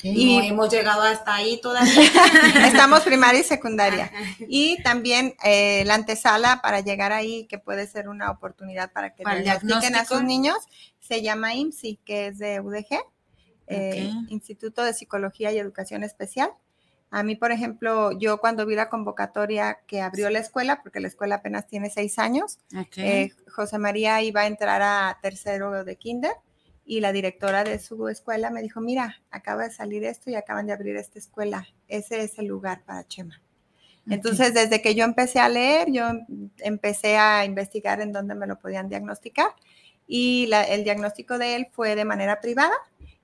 Y- no hemos llegado hasta ahí todavía. Estamos primaria y secundaria. Y también eh, la antesala para llegar ahí, que puede ser una oportunidad para que Para diagnostiquen a sus niños, se llama IMSI, que es de UDG, eh. Instituto de Psicología y Educación Especial. A mí, por ejemplo, yo cuando vi la convocatoria que abrió la escuela, porque la escuela apenas tiene seis años, Ok. eh, José María iba a entrar a tercero de kinder y la directora de su escuela me dijo, mira, acaba de salir esto y acaban de abrir esta escuela. Ese es el lugar para Chema. Entonces, desde que yo empecé a leer, yo em- empecé a investigar en dónde me lo podían diagnosticar y la- el diagnóstico de él fue de manera privada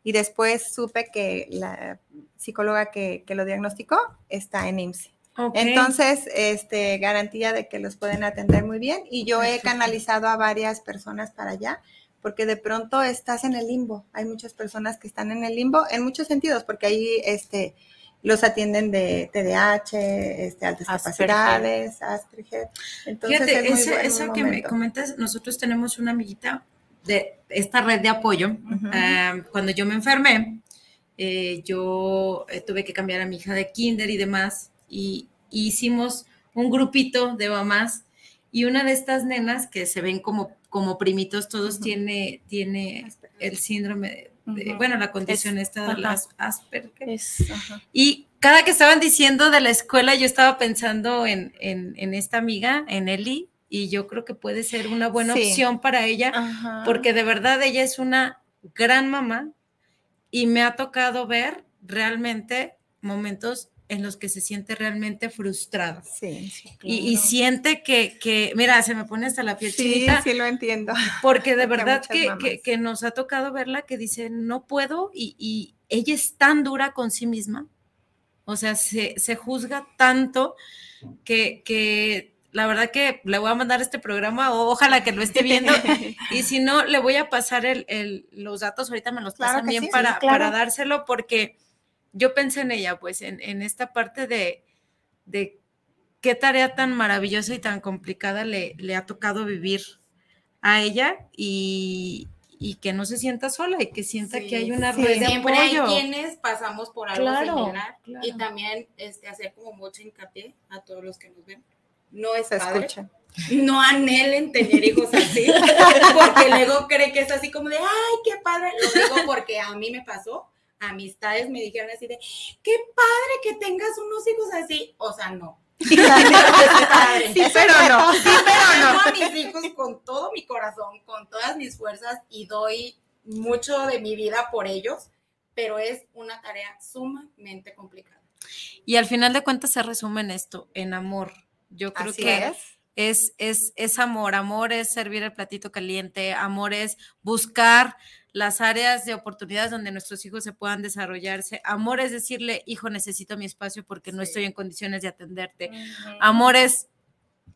y después supe que la psicóloga que, que lo diagnosticó está en IMSS. Entonces, este, garantía de que los pueden atender muy bien y yo he canalizado a varias personas para allá porque de pronto estás en el limbo. Hay muchas personas que están en el limbo en muchos sentidos porque ahí este, los atienden de TDAH, este, altas Asperger. capacidades, Asperger. Entonces, Fíjate, es muy eso que me comentas, nosotros tenemos una amiguita de esta red de apoyo. Cuando yo me enfermé, eh, yo eh, tuve que cambiar a mi hija de kinder y demás, y, y hicimos un grupito de mamás, y una de estas nenas que se ven como, como primitos, todos tiene, tiene el síndrome de, bueno, la condición Es- esta de las Asperger. Es-. Y cada que estaban diciendo de la escuela, yo estaba pensando en, en- en esta amiga, en Eli, y yo creo que puede ser una buena Sí. opción para ella, Ajá. porque de verdad ella es una gran mamá y me ha tocado ver realmente momentos en los que se siente realmente frustrada. Sí, sí, Y, y siente que, que, mira, se me pone hasta la piel Sí, chinita, sí lo entiendo. porque de Porque verdad que, que- que nos ha tocado verla que dice, no puedo, y, y ella es tan dura con sí misma, o sea, se, se juzga tanto que, que la verdad que le voy a mandar este programa, o ojalá que lo esté viendo, y si no, le voy a pasar el, el- los datos, ahorita me los Claro pasan bien sí, para, sí, claro. para dárselo, porque yo pensé en ella, pues, en, en esta parte de, de qué tarea tan maravillosa y tan complicada le, le ha tocado vivir a ella y, y que no se sienta sola y que sienta que hay una Sí, red de Siempre hay quienes pasamos por algo Claro, similar claro. y también este, hacer como mucho hincapié a todos los que nos ven. No es padre. escucha. No anhelen tener hijos así, porque luego cree que es así como de, ay, qué padre. Lo digo porque a mí me pasó, amistades me dijeron así de, qué padre que tengas unos hijos así. O sea, no. Sí, pero no. Sí, pero no. a mis hijos con todo mi corazón, con todas mis fuerzas y doy mucho de mi vida por ellos, pero es una tarea sumamente complicada. Y al final de cuentas se resume en esto, en amor. Yo creo Así que es. es, es, es amor. Amor es servir el platito caliente. Amor es buscar las áreas de oportunidades donde nuestros hijos se puedan desarrollarse. Amor es decirle, hijo, necesito mi espacio porque no estoy en condiciones de atenderte. Amor es,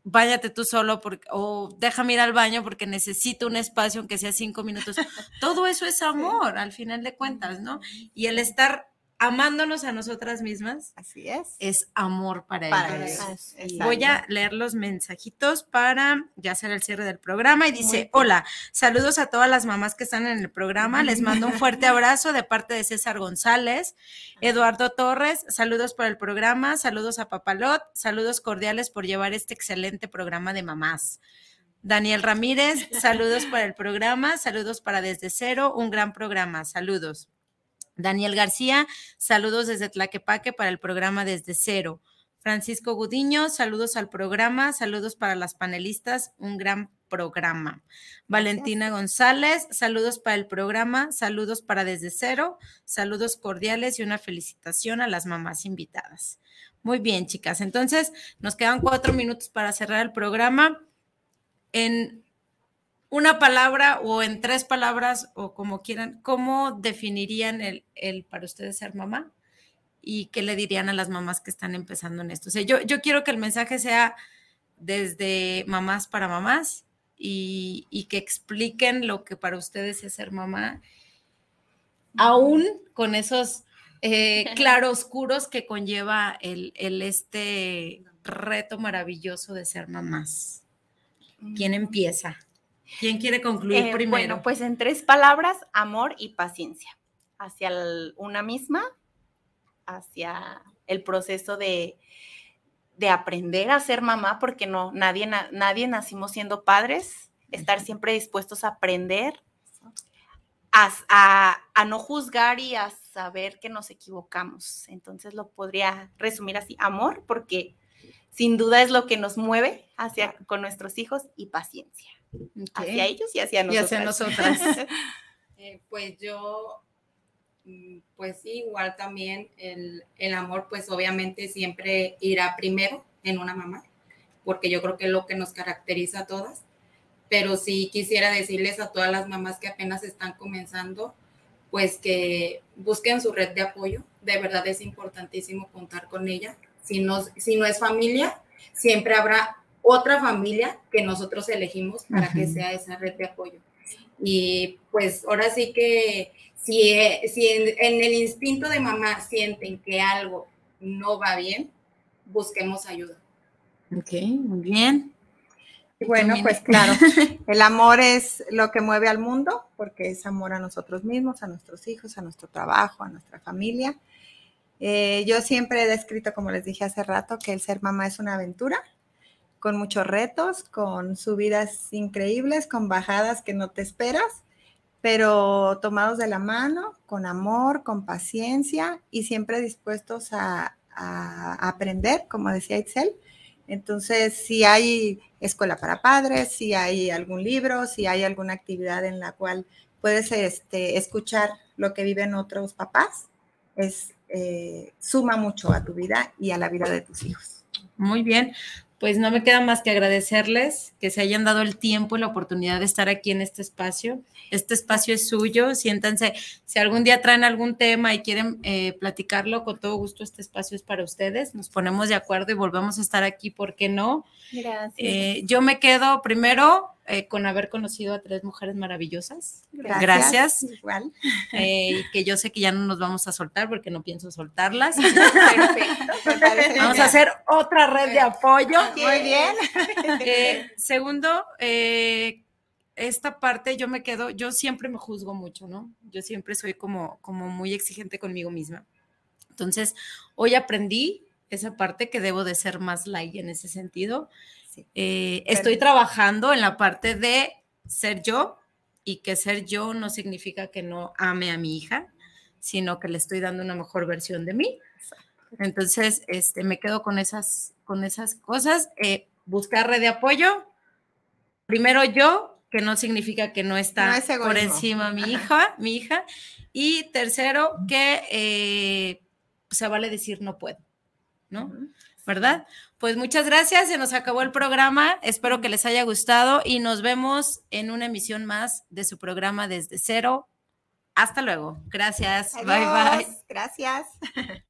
váyate tú solo porque, o déjame ir al baño porque necesito un espacio, aunque sea cinco minutos. Todo eso es amor, al final de cuentas, ¿no? Y el estar amándonos a nosotras mismas Así es. es amor para, Para ellos. ellos, Y exacto. Voy a leer los mensajitos para ya hacer el cierre del programa y dice, hola, saludos a todas las mamás que están en el programa, les mando un fuerte abrazo de parte de César González, Eduardo Torres, saludos para el programa, saludos a Papalot, saludos cordiales por llevar este excelente programa de mamás. Daniel Ramírez, saludos para el programa, saludos para Desde Cero, un gran programa, saludos. Daniel García, saludos desde Tlaquepaque para el programa Desde Cero. Francisco Gudiño, saludos al programa, saludos para las panelistas, un gran programa. Valentina González, saludos para el programa, saludos para Desde Cero, saludos cordiales y una felicitación a las mamás invitadas. Muy bien, chicas. Entonces, nos quedan cuatro minutos para cerrar el programa. En una palabra o en tres palabras o como quieran, ¿cómo definirían el, el para ustedes ser mamá? ¿Y qué le dirían a las mamás que están empezando en esto? O sea, yo, yo quiero que el mensaje sea desde mamás para mamás y, y que expliquen lo que para ustedes es ser mamá, aún con esos eh, claroscuros que conlleva el, el este reto maravilloso de ser mamás. ¿Quién empieza? ¿Quién quiere concluir Eh, primero? Bueno, pues en tres palabras, amor y paciencia. Hacia el- una misma, hacia el proceso de, de aprender a ser mamá, porque no, nadie, na- nadie nacimos siendo padres, estar siempre dispuestos a aprender, a, a- a no juzgar y a saber que nos equivocamos. Entonces lo podría resumir así, amor, porque sin duda es lo que nos mueve hacia con nuestros hijos y paciencia hacia ellos y hacia Y nosotros. hacia nosotras. Eh, pues yo, mm, pues sí, igual también el, el amor, pues obviamente siempre irá primero en una mamá, porque yo creo que es lo que nos caracteriza a todas. Pero sí quisiera decirles a todas las mamás que apenas están comenzando, pues que busquen su red de apoyo. De verdad es importantísimo contar con ella. Si no, si no es familia, siempre habrá otra familia que nosotros elegimos para que sea esa red de apoyo. Y pues ahora sí que si, eh, si en, en el instinto de mamá sienten que algo no va bien, busquemos ayuda. Ok, muy bien. Y bueno, pues claro, el amor es lo que mueve al mundo, porque es amor a nosotros mismos, a nuestros hijos, a nuestro trabajo, a nuestra familia. Eh, yo siempre he descrito, como les dije hace rato, que el ser mamá es una aventura, con muchos retos, con subidas increíbles, con bajadas que no te esperas, pero tomados de la mano, con amor, con paciencia y siempre dispuestos a, aprender, como decía Itzel. Entonces, si hay escuela para padres, si hay algún libro, si hay alguna actividad en la cual puedes este, escuchar lo que viven otros papás, es, eh, suma mucho a tu vida y a la vida de tus hijos. Muy bien, pues no me queda más que agradecerles que se hayan dado el tiempo y la oportunidad de estar aquí en este espacio. Este espacio es suyo, siéntanse, si algún día traen algún tema y quieren eh, platicarlo, con todo gusto este espacio es para ustedes. Nos ponemos de acuerdo y volvemos a estar aquí, ¿por qué no? Gracias. Eh, yo me quedo primero eh, con haber conocido a tres mujeres maravillosas. Gracias. Gracias. Igual. Eh, que yo sé que ya no nos vamos a soltar porque no pienso soltarlas. Perfecto. Vamos bien. a hacer otra red de apoyo. Muy bien. Eh, segundo, esta parte yo me quedo, yo siempre me juzgo mucho, ¿no? Yo siempre soy como, como muy exigente conmigo misma. Entonces, hoy aprendí esa parte que debo de ser más light en ese sentido. Eh, estoy trabajando en la parte de ser yo y que ser yo no significa que no ame a mi hija, sino que le estoy dando una mejor versión de mí. Entonces, este, me quedo con esas, con esas cosas. Eh, buscar red de apoyo. Primero yo, que no significa que no está No por encima mi hija, mi hija. Y tercero, que eh, se vale decir no puedo, ¿no? ¿Verdad? Pues muchas gracias, se nos acabó el programa, espero que les haya gustado y nos vemos en una emisión más de su programa desde cero. Hasta luego. Gracias. Bye bye. Gracias.